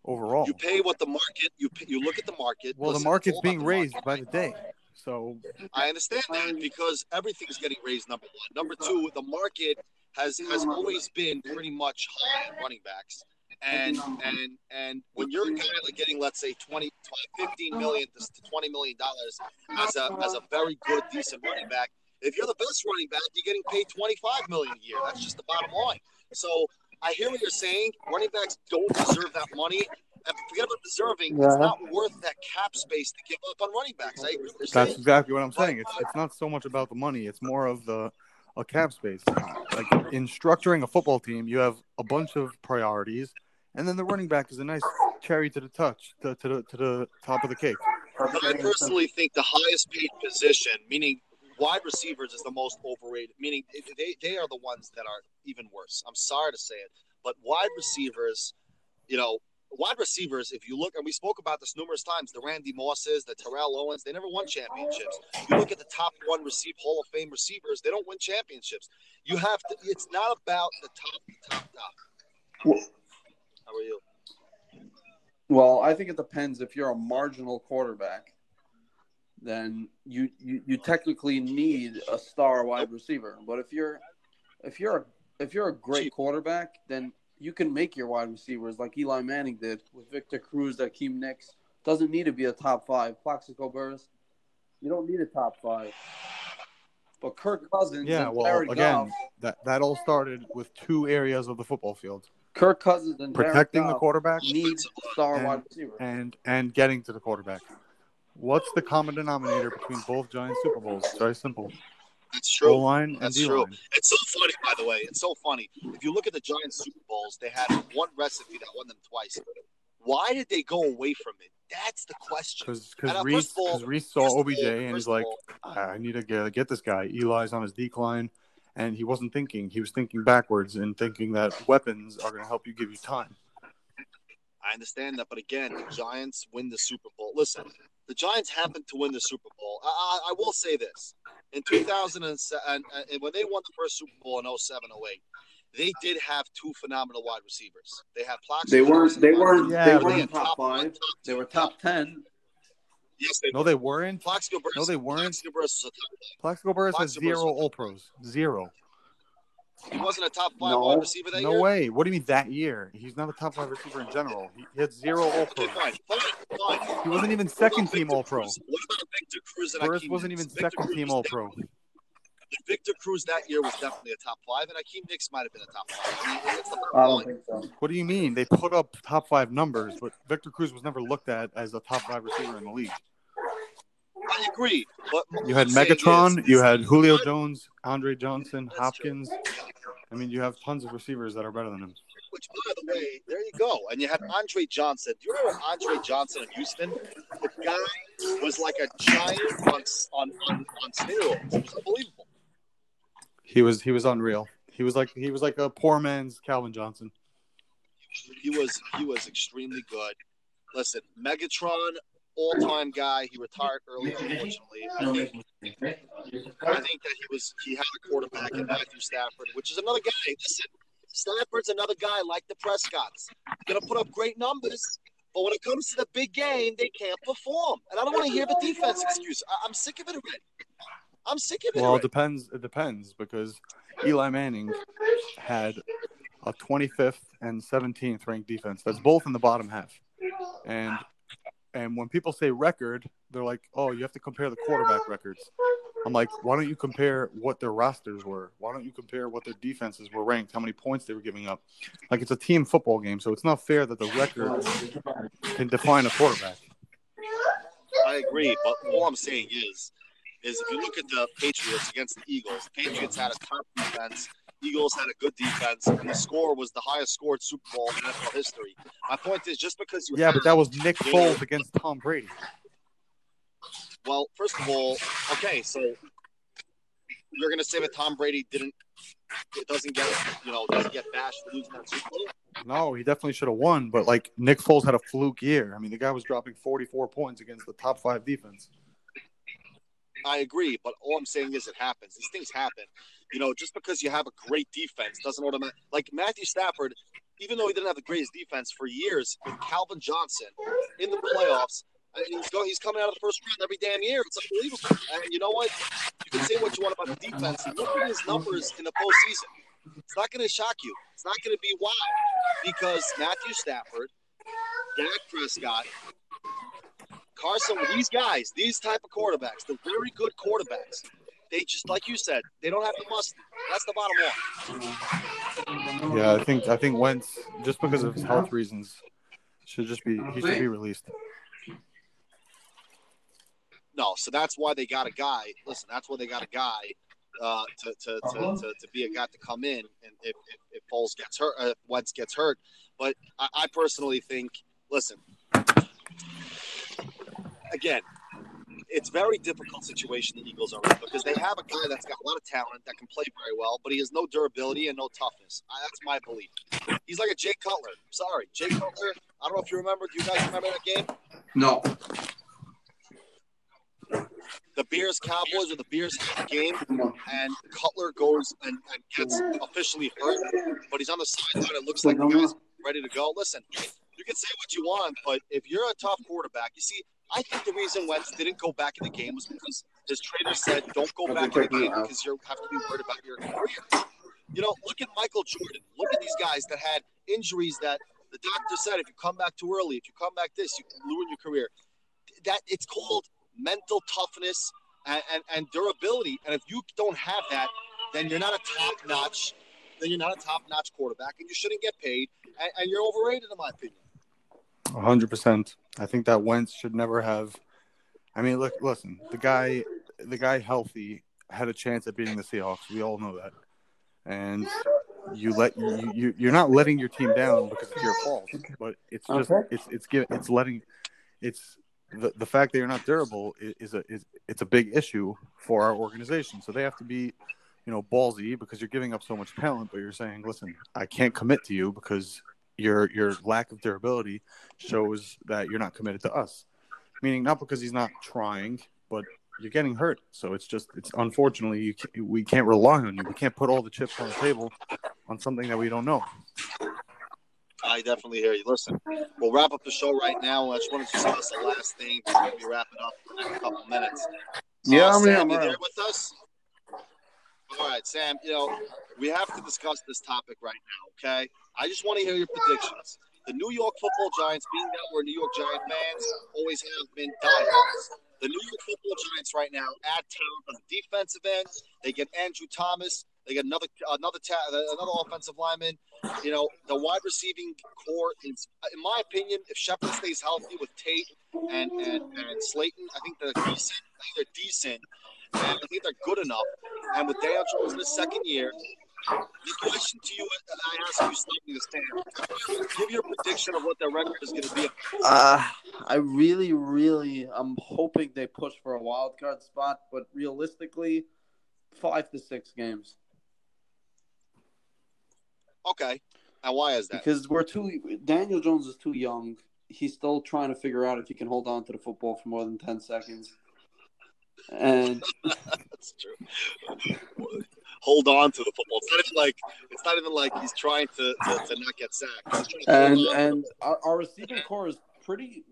overall? You pay what the market. You pay, you look at the market. Well, Listen, the market's it's being the raised market. by the day. So I understand that um, because everything's getting raised. Number one, number two, the market has has always been pretty much high on running backs. And and and when you're a guy like getting let's say 20, 20 15 million to 20 million dollars as a as a very good decent running back, if you're the best running back, you're getting paid 25 million a year. That's just the bottom line. So I hear what you're saying. Running backs don't deserve that money. And forget about deserving. It's not worth that cap space to give up on running backs. I agree with you're that's saying. exactly what I'm saying. It's it's not so much about the money. It's more of the a cap space. Like in structuring a football team, you have a bunch of priorities, and then the running back is a nice cherry to the touch, to, to the to the top of the cake. I personally think the highest paid position, meaning wide receivers, is the most overrated. Meaning they, they are the ones that are even worse. I'm sorry to say it, but wide receivers, you know, wide receivers. If you look, and we spoke about this numerous times, the Randy Mosses, the Terrell Owens, they never won championships. You look at the top one receive Hall of Fame receivers, they don't win championships. You have to. It's not about the top, top, top. Well- How are you? Well, I think it depends. If you're a marginal quarterback, then you, you, you technically need a star wide receiver. But if you're if you're if you're a great quarterback, then you can make your wide receivers like Eli Manning did with Victor Cruz, Hakeem Nicks. Doesn't need to be a top five. Plaxico Burress, you don't need a top five. But Kirk Cousins, Yeah, and well, Jared again, Goff, that that all started with two areas of the football field: Kirk Cousins and Jared protecting the quarterback needs star And- wide receiver. and and getting to the quarterback. What's the common denominator between both Giants Super Bowls? It's very simple: That's true. line That's true. It's so funny, by the way. It's so funny. If you look at the Giants Super Bowls, they had one recipe that won them twice. Why did they go away from it? That's the question. Because uh, because Reese, all- Reese saw OBJ all- and he's like, all, I need to get, get this guy. Eli's on his decline, and he wasn't thinking. He was thinking backwards and thinking that weapons are going to help you give you time. I understand that, but again, the Giants win the Super Bowl. Listen, the Giants happened to win the Super Bowl. I, I, I will say this: in 2007, and, uh, and when they won the first Super Bowl in 07, 08, they did have two phenomenal wide receivers. They had Plaxico. They weren't. They weren't. Yeah, they weren't Top top one, five. top They were top ten. Yes, they No, they weren't. Plaxico Burress. No, they weren't. Plaxico Burress was a top. Plaxico Burress has Plaxico Burress zero was- All Pros. Zero. He wasn't a top five No. wide receiver that No year. No way. What do you mean that year? He's not a top five receiver in general. He, he had zero All Okay, Pros. fine, fine, fine. He wasn't even second team Victor All Pro. Cruz? What about Victor Cruz and Burress Akeem wasn't even Victor second Cruz team All Pro. Victor Cruz that year was definitely a top five, and Hakeem Nicks might have been a top five. I mean, I don't think so. What do you mean? They put up top five numbers, but Victor Cruz was never looked at as a top five receiver in the league. I agree, but You had what I'm saying Megatron, you had Julio Jones, Andre Johnson, Hopkins. I mean, you have tons of receivers that are better than him. Which, by the way, there you go. And you had Andre Johnson. Do you remember Andre Johnson in Houston? The guy was like a giant on on on, on steroids. It was unbelievable. He was he was unreal. He was like he was like a poor man's Calvin Johnson. He was he was extremely good. Listen, Megatron, all time guy. He retired early, unfortunately. I think I think that he was he had a quarterback in Matthew Stafford, which is another guy. Listen, Stafford's another guy like the Prescotts. Gonna put up great numbers, but when it comes to the big game, they can't perform. And I don't want to hear the defense excuse. I- am sick of it already. I'm sick of it. Well, it depends. It depends because Eli Manning had a 25th and 17th ranked defense. That's both in the bottom half. And and when people say record, they're like, "Oh, you have to compare the quarterback records." I'm like, "Why don't you compare what their rosters were? Why don't you compare what their defenses were ranked? How many points they were giving up? Like it's a team football game, so it's not fair that the record can define a quarterback." I agree, but all I'm saying is, is if you look at the Patriots against the Eagles, the Patriots had a top defense. Eagles had a good defense, and the score was the highest scored Super Bowl in NFL history. My point is, just because you Yeah, but that was Nick Foles against Tom Brady. well, first of all, okay, so you're gonna say that Tom Brady didn't, it doesn't get, you know, doesn't get bashed for losing that Super Bowl. No, he definitely should have won, but like Nick Foles had a fluke year. I mean, the guy was dropping 44 points against the top five defense. I agree, but all I'm saying is it happens. These things happen. You know, just because you have a great defense doesn't automatically like Matthew Stafford, even though he didn't have the greatest defense for years with Calvin Johnson in the playoffs. He's, coming out of the first round every damn year. It's unbelievable. And you know what? You can say what you want about the defense. Look at his numbers in the postseason. It's not going to shock you. It's not going to be wow because Matthew Stafford, Dak Prescott, Carson, these guys, these type of quarterbacks, the very good quarterbacks, they just like you said, they don't have the mustard. That's the bottom line. Yeah, I think I think Wentz, just because of his health reasons, should just be he should be released. No, so that's why they got a guy. Listen, that's why they got a guy uh, to, to, to, to, to be a guy to come in, and if, if, if Foles gets hurt, uh, if Wentz gets hurt. But I, I personally think, listen, again, it's very difficult situation the Eagles are in because they have a guy that's got a lot of talent that can play very well, but he has no durability and no toughness. I, that's my belief. He's like a Jay Cutler. Sorry, Jay Cutler. I don't know if you remember. Do you guys remember that game? No. The Bears Cowboys or the Bears game, and Cutler goes and, and gets officially hurt, but he's on the sideline. It looks like the guy's ready to go. Listen, you can say what you want, but if you're a tough quarterback, you see, I think the reason Wentz didn't go back in the game was because his trainer said, "Don't go back in the game because you have to be worried about your career." You know, look at Michael Jordan. Look at these guys that had injuries that the doctor said if you come back too early, if you come back this, you can ruin your career. That it's called mental toughness and, and, and durability. And if you don't have that, then you're not a top notch. Then you're not a top notch quarterback, and you shouldn't get paid. And, and you're overrated, in my opinion. hundred percent. I think that Wentz should never have. I mean, look, listen, the guy, the guy healthy had a chance at beating the Seahawks. We all know that, and you let you, you you're not letting your team down because it's your fault, but it's just Okay. it's it's give it's letting it's the the fact that you're not durable is, is a is it's a big issue for our organization. So they have to be. You know, ballsy because you're giving up so much talent, but you're saying, "Listen, I can't commit to you because your your lack of durability shows that you're not committed to us. Meaning not because he's not trying, but you're getting hurt. So it's just it's unfortunately you can, we can't rely on you. We can't put all the chips on the table on something that we don't know. I definitely hear you. Listen, we'll wrap up the show right now. I just wanted to discuss the last thing before we wrap it up in the next couple minutes. Yeah, uh, I'm Sam, I'm you around. there with us? All right, Sam. You know we have to discuss this topic right now. Okay, I just want to hear your predictions. The New York Football Giants, being that we're New York Giant fans, always have been diehards. The New York Football Giants right now add talent on the defensive end. They get Andrew Thomas. They get another another ta- another offensive lineman. You know, the wide receiving core is, in my opinion, if Shepard stays healthy with Tate and, and, and Slayton, I think they're decent. I think they're decent. And I think they're good enough. And with Daniel Jones in his second year, The question to you, that I ask you something to stand. Give your prediction of what their record is going to be. Uh, I really, really, I'm hoping they push for a wild card spot, but realistically, five to six games. Okay, and why is that? Because we're too. Daniel Jones is too young. He's still trying to figure out if he can hold on to the football for more than ten seconds. And That's true. Hold on to the football. It's not even like it's not even like he's trying to, to, to not get sacked. He's to and and our, our receiving core is pretty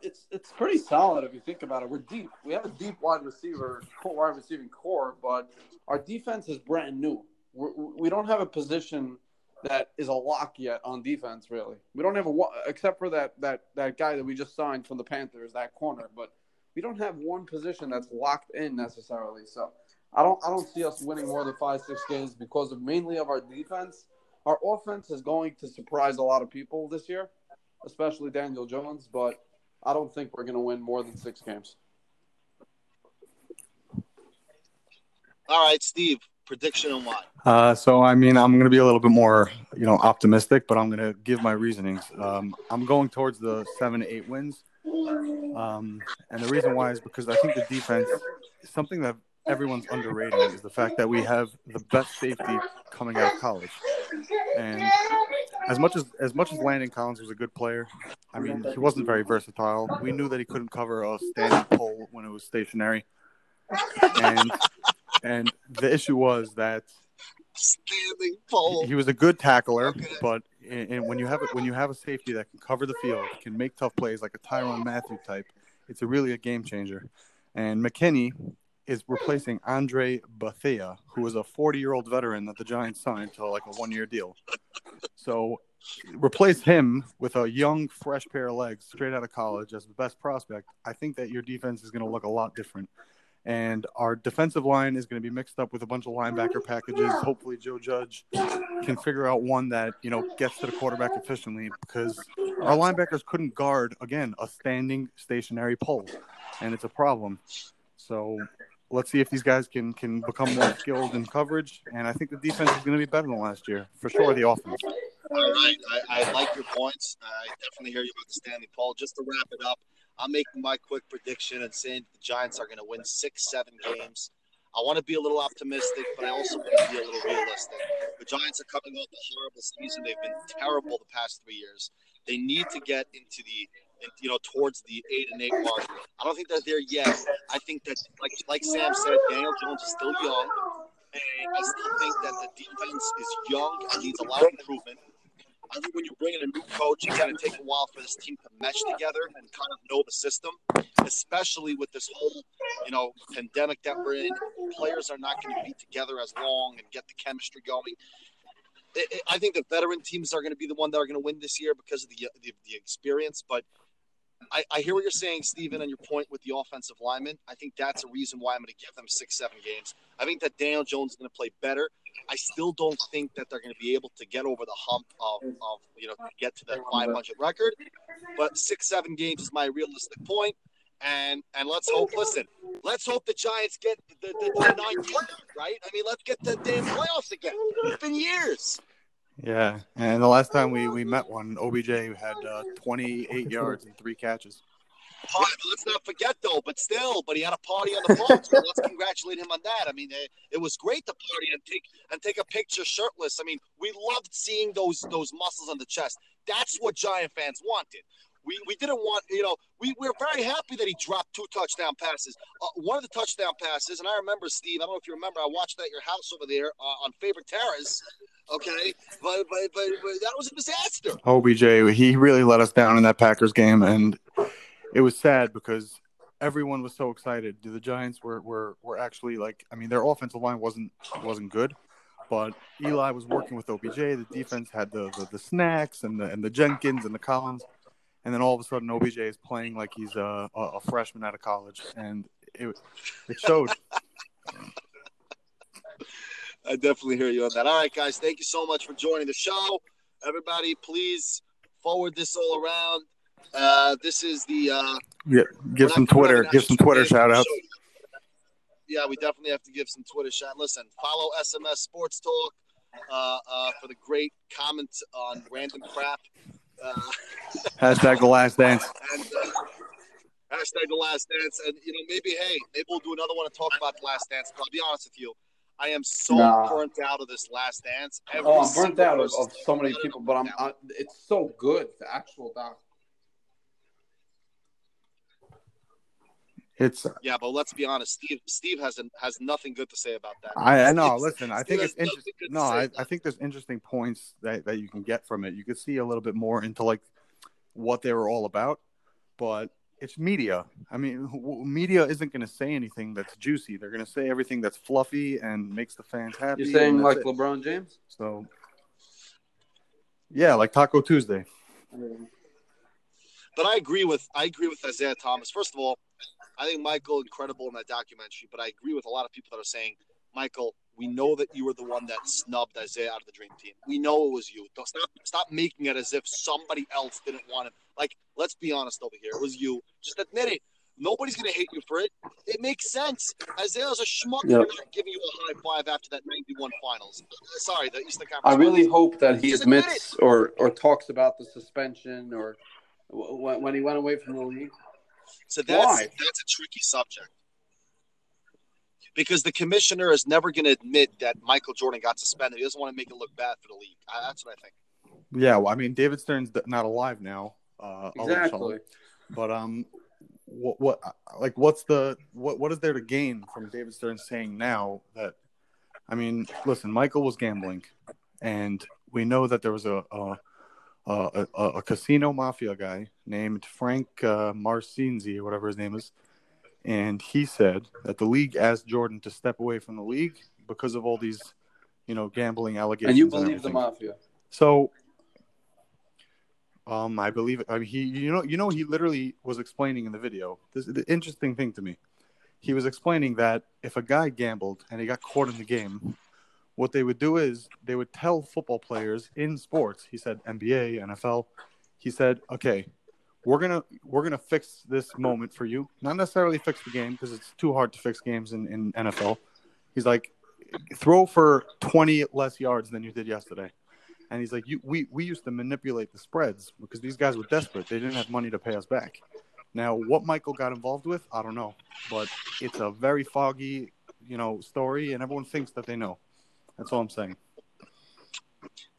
it's it's pretty solid if you think about it. We're deep. We have a deep wide receiver wide receiving core, but our defense is brand new. We're, we don't have a position that is a lock yet on defense. Really, we don't have a one- except for that that that guy that we just signed from the Panthers, that corner. But we don't have one position that's locked in necessarily. So I don't I don't see us winning more than five six games because of mainly of our defense. Our offense is going to surprise a lot of people this year, especially Daniel Jones. But I don't think we're going to win more than six games. All right, Steve. Prediction on why? Uh, so I mean, I'm going to be a little bit more, you know, optimistic, but I'm going to give my reasonings. Um, I'm going towards the seven eight wins, um, and the reason why is because I think the defense, something that everyone's underrating, is the fact that we have the best safety coming out of college. And as much as as much as Landon Collins was a good player, I mean, he wasn't very versatile. We knew that he couldn't cover a standing pole when it was stationary, and and the issue was that Standing pole. he was a good tackler, but and when you have it, when you have a safety that can cover the field, can make tough plays like a Tyrann Mathieu type, it's a really a game changer. And McKinney is replacing Andre Bethea, who is a 40 year old veteran that the Giants signed to like a one year deal. So replace him with a young, fresh pair of legs straight out of college as the best prospect. I think that your defense is going to look a lot different. And our defensive line is going to be mixed up with a bunch of linebacker packages. Hopefully, Joe Judge can figure out one that you know gets to the quarterback efficiently because our linebackers couldn't guard again a standing stationary pole, and it's a problem. So let's see if these guys can can become more skilled in coverage. And I think the defense is going to be better than last year for sure. The offense. All right, I, I like your points. I definitely hear you about the Stanley Paul. Just to wrap it up, I'm making my quick prediction and saying the Giants are going to win six, seven games. I want to be a little optimistic, but I also want to be a little realistic. The Giants are coming off a horrible season. They've been terrible the past three years. They need to get into the, you know, towards the eight and eight mark. I don't think they're there yet. I think that, like like Sam said, Daniel Jones is still young, and I still think that the defense is young and needs a lot of improvement. I think when you bring in a new coach, it's going to take a while for this team to mesh together and kind of know the system, especially with this whole, you know, pandemic that we're in. Players are not going to be together as long and get the chemistry going. I- think the veteran teams are going to be the one that are going to win this year because of the the, the experience. But I, I hear what you're saying, Steven, and your point with the offensive lineman. I think that's a reason why I'm going to give them six, seven games. I think that Daniel Jones is going to play better. I still don't think that they're going to be able to get over the hump of, of you know, get to the 500 record. But six, seven games is my realistic point. And and let's hope. Listen, let's hope the Giants get the, the, the right? I mean, let's get the damn playoffs again. It's been years. Yeah, and the last time we, we met one, OBJ had uh, 28 yards and three catches. All right, but let's not forget though. But still, but he had a party on the phone, so let's congratulate him on that. I mean, it, it was great to party and take and take a picture shirtless. I mean, we loved seeing those those muscles on the chest. That's what Giant fans wanted. We, we didn't want, you know, we, we were very happy that he dropped two touchdown passes. Uh, one of the touchdown passes, and I remember, Steve, I don't know if you remember, I watched that at your house over there uh, on Favorite Terrace, okay? But, but, but, but that was a disaster. OBJ, he really let us down in that Packers game, and it was sad because everyone was so excited. The Giants were were, were actually like, I mean, their offensive line wasn't wasn't good, but Eli was working with OBJ. The defense had the the, the snacks and the and the Jenkins and the Collins, and then all of a sudden OBJ is playing like he's a, a, a freshman out of college, and it it showed. I definitely hear you on that. All right, guys, thank you so much for joining the show. Everybody, please forward this all around. Uh, this is the uh, Yeah, give some not- we're not Twitter, give some Twitter shout show. Yeah, we definitely have to give some Twitter shout. Listen, follow SMS Sports Talk uh, uh, for the great comments on random crap. Uh, Hashtag the last dance. and uh, hashtag the last dance. And you know, maybe hey, maybe we'll do another one to talk about the last dance. But I'll be honest with you, I am so Nah. burnt out of this last dance. Every Oh, I'm burnt out of, of so many people, but I'm. I, it's so good. The actual doc. It's uh, Yeah, but let's be honest. Steve Steve has has nothing good to say about that. I, I know. Listen, I think it's interesting. No, I, I think there's interesting points that, that you can get from it. You could see a little bit more into like what they were all about, but it's media. I mean, w- media isn't going to say anything that's juicy. They're going to say everything that's fluffy and makes the fans happy. You're saying like it. LeBron James? so. Yeah, like Taco Tuesday. But I agree with I agree with Isiah Thomas. First of all, I think Michael incredible in that documentary. But I agree with a lot of people that are saying, Michael, we know that you were the one that snubbed Isiah out of the dream team. We know it was you. Don't stop stop making it as if somebody else didn't want him. Like, let's be honest over here. It was you. Just admit it. Nobody's gonna hate you for it. It makes sense. Isiah's a schmuck Yeah. for not giving you a high five after that '91 Finals. Sorry, the Eastern Conference. I really Finals. hope that he Just admit admits or or talks about the suspension or w- when, when he went away from the league. So that's Why? that's a tricky subject. Because the commissioner is never going to admit that Michael Jordan got suspended. He doesn't want to make it look bad for the league. I, that's what I think. Yeah, well, I mean, David Stern's not alive now. Uh, all of a sudden. Exactly. But um, what what like what's the what what is there to gain from David Stern saying now that? I mean, listen, Michael was gambling, and we know that there was a a, a, a, a casino mafia guy named Frank uh, Marcinzi, or whatever his name is, and he said that the league asked Jordan to step away from the league because of all these, you know, gambling allegations. And you believe the mafia? So, um, I believe. I mean, he, you know, you know, he literally was explaining in the video. This is the interesting thing to me. He was explaining that if a guy gambled and he got caught in the game, what they would do is they would tell football players in sports. He said NBA, NFL. He said, "Okay, we're gonna we're gonna fix this moment for you. Not necessarily fix the game because it's too hard to fix games in, in NFL." He's like, "Throw for twenty less yards than you did yesterday." And he's like, you, we, we used to manipulate the spreads because these guys were desperate. They didn't have money to pay us back. Now, what Michael got involved with, I don't know. But it's a very foggy, you know, story, and everyone thinks that they know. That's all I'm saying.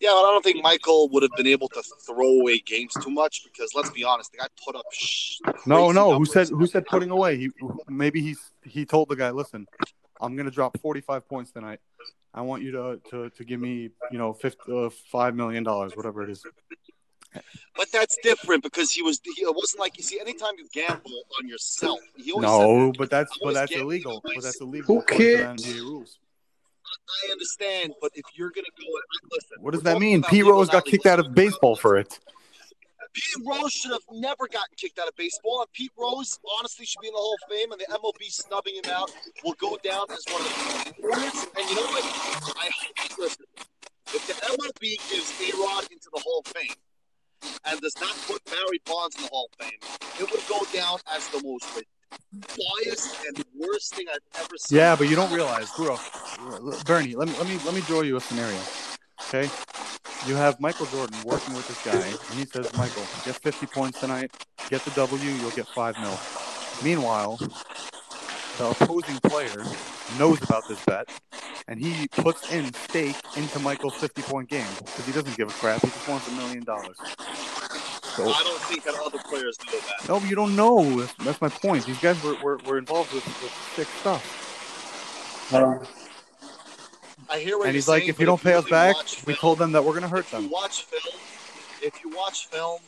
Yeah, but I don't think Michael would have been able to throw away games too much because let's be honest, the guy put up. Sh- No, no. Who said who said putting away? He maybe he's he told the guy, listen, I'm gonna drop 45 points tonight. I want you to to, to give me you know 50, uh, five million dollars, whatever it is. But that's different because he was. He, it wasn't like you see. Anytime you gamble on yourself, he always No, said, but that's but that's illegal. But that's illegal. Who according cares? I understand, but if you're gonna go, listen. What does that mean? Pete Rose got kicked out of baseball for it. Pete Rose should have never gotten kicked out of baseball, and Pete Rose honestly should be in the Hall of Fame, and the MLB snubbing him out will go down as one of the worst. And you know what? I hope listen. If the MLB gives A Rod into the Hall of Fame and does not put Barry Bonds in the Hall of Fame, it would go down as the most biased and worst thing I've ever seen. Yeah, but you don't realize, Guro, Bernie. Let me let me let me draw you a scenario. Okay, you have Michael Jordan working with this guy, and he says, "Michael, get 50 points tonight. Get the W. You'll get five mil." Meanwhile, the opposing player knows about this bet, and he puts in stake into Michael's 50 point game because he doesn't give a crap. He just wants a million dollars. So I don't think that other players know that. no, you don't know. That's, that's my point. These guys were, were, were involved with, with sick stuff. I hear what and he's like, saying, if you don't pay us back, we film- told them that we're going to hurt if you them. watch film, if you watch film,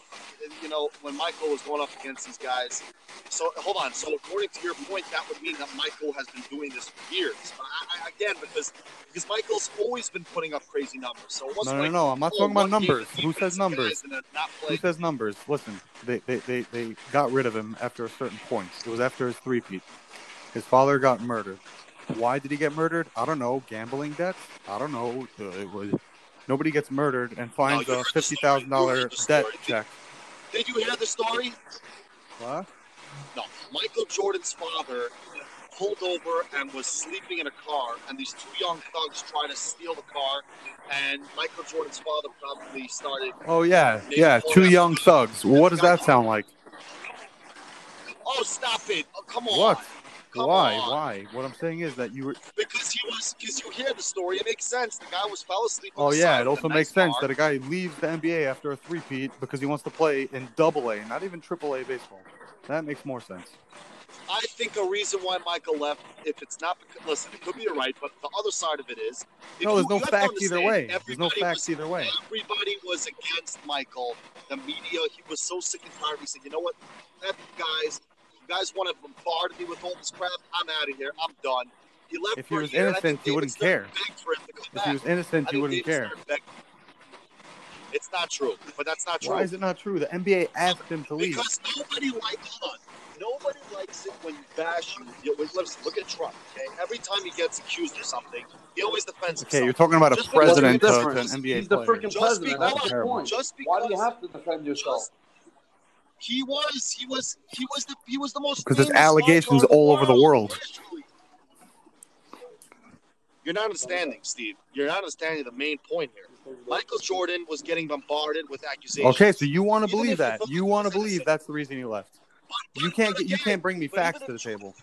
you know when Michael was going up against these guys. So hold on. So according to your point, that would mean that Michael has been doing this for years. I, I, again, because because Michael's always been putting up crazy numbers. So it No, no, like, no. I'm not talking about numbers. Who says numbers? and then not Who says numbers? Listen, they, they, they, they got rid of him after a certain point. It was after his three-peat. His father got murdered. Why did he get murdered? I don't know. Gambling debts? I don't know. Uh, It was nobody gets murdered and finds you a fifty thousand dollar story. You heard the debt check. Did you hear the story? What? No. Michael Jordan's father pulled over and was sleeping in a car, and these two young thugs tried to steal the car, and Michael Jordan's father probably started. Oh yeah, yeah. Two young thugs. Well, what does that sound like? Oh, stop it! Oh, come on. What? Come Why? on. Why? What I'm saying is that you were. Because he was. Because you hear the story, it makes sense. The guy was fell asleep. Oh yeah, it also makes sense car. that a guy leaves the NBA after a three-peat because he wants to play in Double A, not even Triple A baseball. That makes more sense. I think a reason why Michael left, if it's not because, listen, it could be you're right, but the other side of it is, No, there's no you have to facts either way. There's no facts was- either way. Everybody was against Michael. The media, he was so sick and tired. He said, "You know what, you guys, you guys want to bombard me with all this crap? I'm out of here. I'm done." He left If for he was year, innocent, think he wouldn't care. begged for him to come If back. he was innocent, I he wouldn't David care. It's not true, but that's not true. Why is it not true? The NBA asked him to leave. Because nobody likes hold on. Nobody likes it when you bash you. you listen, look at Trump. Okay, every time he gets accused of something, he always defends Okay, you're talking about a Just president you're to, to an NBA He's the player. freaking Just president. because- That's the Terrible. point. Just Why do you have to defend yourself? Just- he was, he was, he was the, he was the most. Because there's allegations lifeguard in the all over the world. Literally. You're not understanding, Steve. You're not understanding the main point here. Michael Jordan was getting bombarded with accusations. Okay, so you want to believe that? You want to believe that's the reason he left? But- You can't but get you can't bring me facts to the table.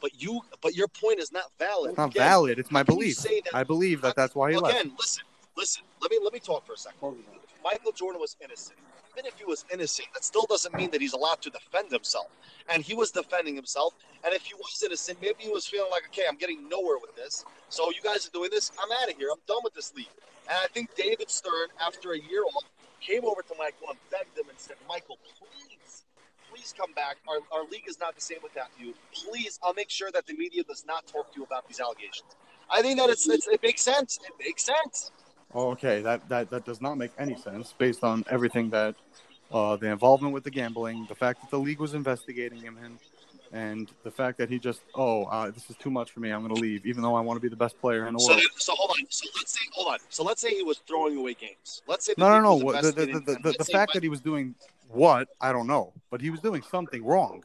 But you, but your point is not valid. It's not Again, valid. It's my how can you belief. that- I believe that that's why he left. Again, listen, listen. Let me let me talk for a second. Michael Jordan was innocent. Even if he was innocent, that still doesn't mean that he's allowed to defend himself. And he was defending himself. And if he was innocent, maybe he was feeling like, okay, I'm getting nowhere with this. So you guys are doing this. I'm out of here. I'm done with this league. And I think David Stern, after a year off, came over to Michael and begged him and said, Michael, please, please come back. Our, our league is not the same without you. Please, I'll make sure that the media does not talk to you about these allegations. I think that it's, it's it makes sense. It makes sense. Oh, okay, that, that that does not make any sense based on everything that uh, the involvement with the gambling, the fact that the league was investigating him, and, and the fact that he just oh uh, this is too much for me, I'm going to leave, even though I want to be the best player in the So, world. so hold on. So let's say, hold on. So let's say he was throwing away games. Let's say No, no, no. The, the, the, the, the fact that he was doing what I don't know, but he was doing something wrong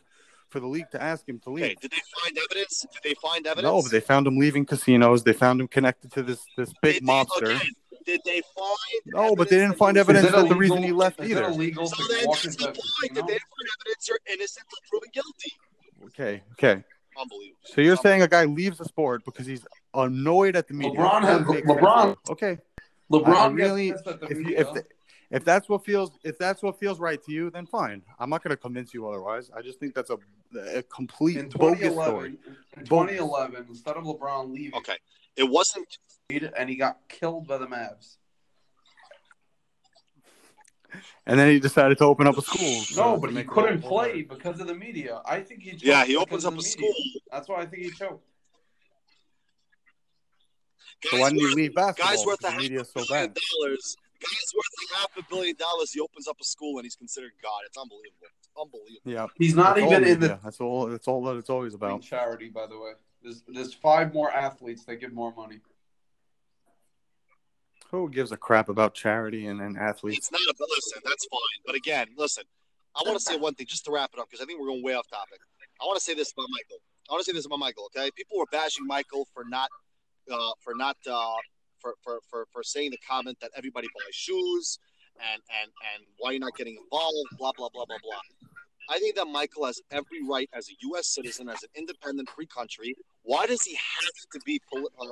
for the league to ask him to leave. Okay, did they find evidence? Did they find evidence? No, but they found him leaving casinos. They found him connected to this this big they- mobster. again, did they find? No, but they didn't find that he was- evidence Is it that the reason he left either. illegal So then that's the a point. casino? Did they find evidence you're innocent until proven guilty? Okay, okay. Unbelievable. So you're saying a guy leaves the sport because he's annoyed at the media? LeBron has- That makes sense. LeBron- Okay. LeBron I really, the if, you, media. if, if that's what feels if that's what feels right to you, then fine. I'm not going to convince you otherwise. I just think that's a, a complete in bogus story. 2011, in Bogus. 2011, instead of LeBron leaving, Okay, it wasn't. and he got killed by the Mavs. And then he decided to open up a school. No, but he couldn't all play because of the media. I think he. Choked Yeah, he opens up a media. school. That's why I think he choked. So why didn't he leave basketball? Guys worth a half the a media so billion bad. dollars. Guys worth a half a billion dollars. He opens up a school and he's considered God. It's unbelievable. It's unbelievable. Yeah, He's not That's even in media. the That's all. That's all that it's always Green about. charity, by the way. There's there's five more athletes that give more money. Who gives a crap about charity and, and athletes? It's not a listen. That's fine. But again, listen. I want to say one thing just to wrap it up because I think we're going way off topic. I want to say this about Michael. I want to say this about Michael. Okay, people were bashing Michael for not, uh, for not, uh, for, for for for saying the comment that everybody buys shoes and and and why you're not getting involved. Blah blah blah blah blah. I think that Michael has every right as a U.S. citizen, as an independent free country. Why does he have to be uh, uh,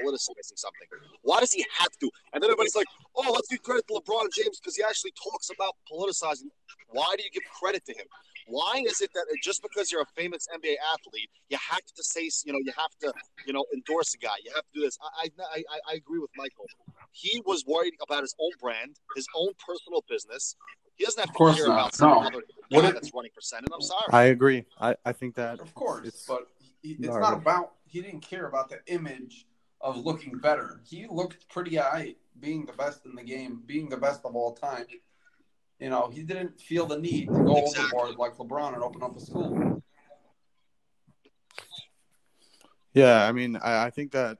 politicizing something? Why does he have to? And then everybody's like, oh, let's give credit to LeBron James because he actually talks about politicizing. Why do you give credit to him? Why is it that just because you're a famous NBA athlete, you have to say, you know, you have to, you know, endorse a guy. You have to do this. I, I, I, I agree with Michael. He was worried about his own brand, his own personal business. He doesn't have Of to care not. about some No. other What guy if- that's running for senate. I'm sorry. I agree. I, I think that Of course, it's but he, it's Alright. not about. He didn't care about the image of looking better. He looked pretty high, being the best in the game, being the best of all time. You know, he didn't feel the need to go Exactly. overboard like LeBron and open up a school. Yeah, I mean, I, I think that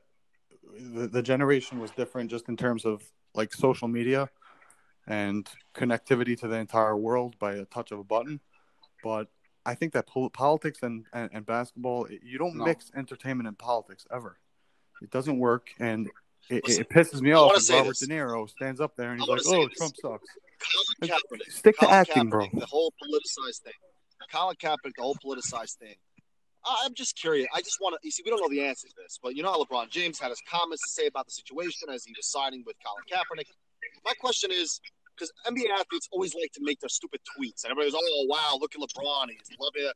the, the generation was different just in terms of like social media and connectivity to the entire world by a touch of a button. But I think that pol- politics and, and, and basketball, you don't No. mix entertainment and politics ever. It doesn't work, and it, Listen, it pisses me off when Robert this. De Niro stands up there and he's like, "Oh, this. Trump sucks." Colin Kaepernick. Stick to Colin acting, bro. The whole politicized thing. Colin Kaepernick, the whole politicized thing. I'm just curious. I just want to. You see, we don't know the answer to this, but you know how LeBron James had his comments to say about the situation as he was signing with Colin Kaepernick. My question is, because NBA athletes always like to make their stupid tweets, and everybody goes, "Oh wow, look at LeBron, he's loving it."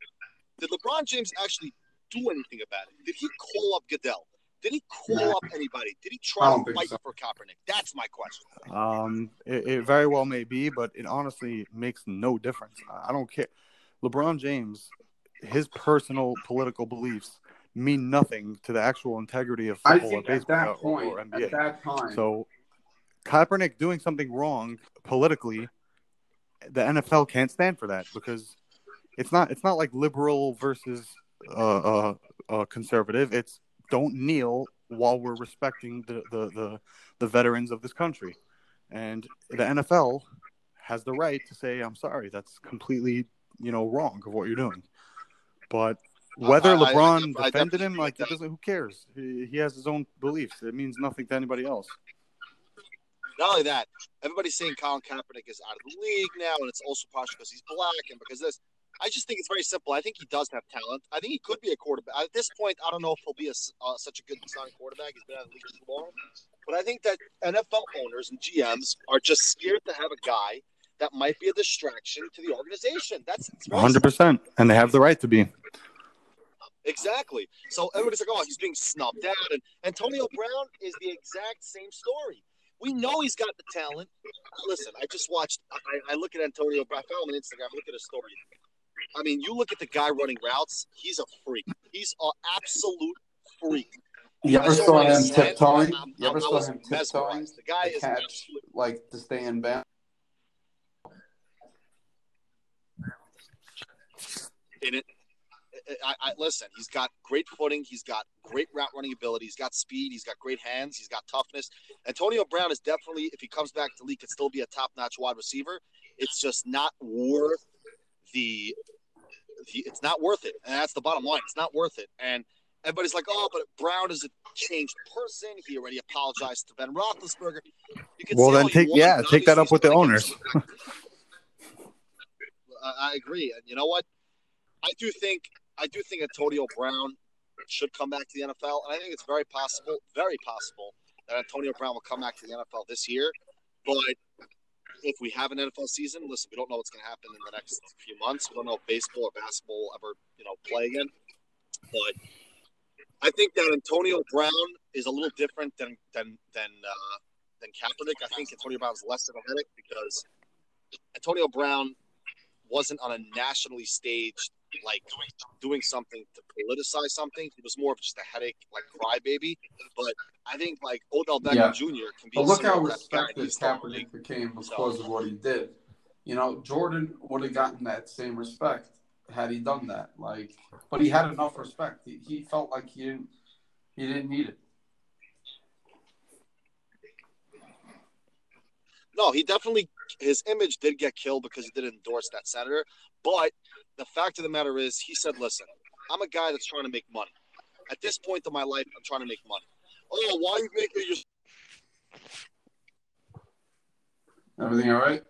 Did LeBron James actually do anything about it? Did he call up Goodell? Did he call Nah. up anybody? Did he try don't to fight so. for Kaepernick? That's my question. Um, it, it very well may be, but it honestly makes no difference. I I don't care. LeBron James, his personal political beliefs mean nothing to the actual integrity of I football or think at baseball that or, point, or NBA. at that time, So Kaepernick doing something wrong politically, the NFL can't stand for that because it's not it's not like liberal versus uh, uh, uh, conservative. It's don't kneel while we're respecting the, the, the, the veterans of this country. And the NFL has the right to say, I'm sorry, that's completely, you know, wrong of what you're doing. But whether I- I- I LeBron I defended him, like it doesn't who cares? He, he has his own beliefs. It means nothing to anybody else. Not only that, everybody's saying Colin Kaepernick is out of the league now, and it's also partially because he's black and because this. I just think it's very simple. I think he does have talent. I think he could be a quarterback. At this point, I don't know if he'll be a, uh, such a good starting quarterback. He's been out of the league too long. But I think that NFL owners and GMs are just scared to have a guy that might be a distraction to the organization. That's 100%. And they have the right to be. Exactly. So everybody's like, oh, he's being snubbed out. And Antonio Brown is the exact same story. We know he's got the talent. Listen, I just watched, I, I look at Antonio Brown, I follow him on Instagram, look at his story. I mean, you look at the guy running routes, he's a freak. He's an absolute freak. you ever saw saw what he him tiptoeing? You ever saw him tiptoeing. The guy is catch, absolute like to stay in bounds? in it. I, I listen. He's got great footing. He's got great route running ability. He's got speed. He's got great hands. He's got toughness. Antonio Brown is definitely, if he comes back to league, could still be a top notch wide receiver. It's just not worth the, the. It's not worth it, and that's the bottom line. It's not worth it. And everybody's like, "Oh, but Brown is a changed person. He already apologized to Ben Roethlisberger." You can Well, then take- yeah, take that up with the owners. I, I agree, and you know what? I do think I do think Antonio Brown should come back to the NFL, and I think it's very possible, very possible that Antonio Brown will come back to the NFL this year. But if we have an NFL season, listen, we don't know what's going to happen in the next few months. We don't know if baseball or basketball will ever, you know, play again. But I think that Antonio Brown is a little different than than than uh, than Kaepernick. I think Antonio Brown is less of a headache because Antonio Brown wasn't on a nationally staged like doing something to politicize something. He was more of just a headache, like crybaby. But I think like Odell Beckham Yeah. Jr. can be. But look how similar type of guy. respected He's still in the league. Kaepernick became because of what he did. You know, Jordan would have gotten that same respect had he done that. Like, but he had enough respect. He, he felt like he didn't he didn't need it. No, he definitely his image did get killed because he did endorse that senator. But the fact of the matter is, he said, "Listen, I'm a guy that's trying to make money. At this point in my life, I'm trying to make money. Oh, why are you making your Everything all right?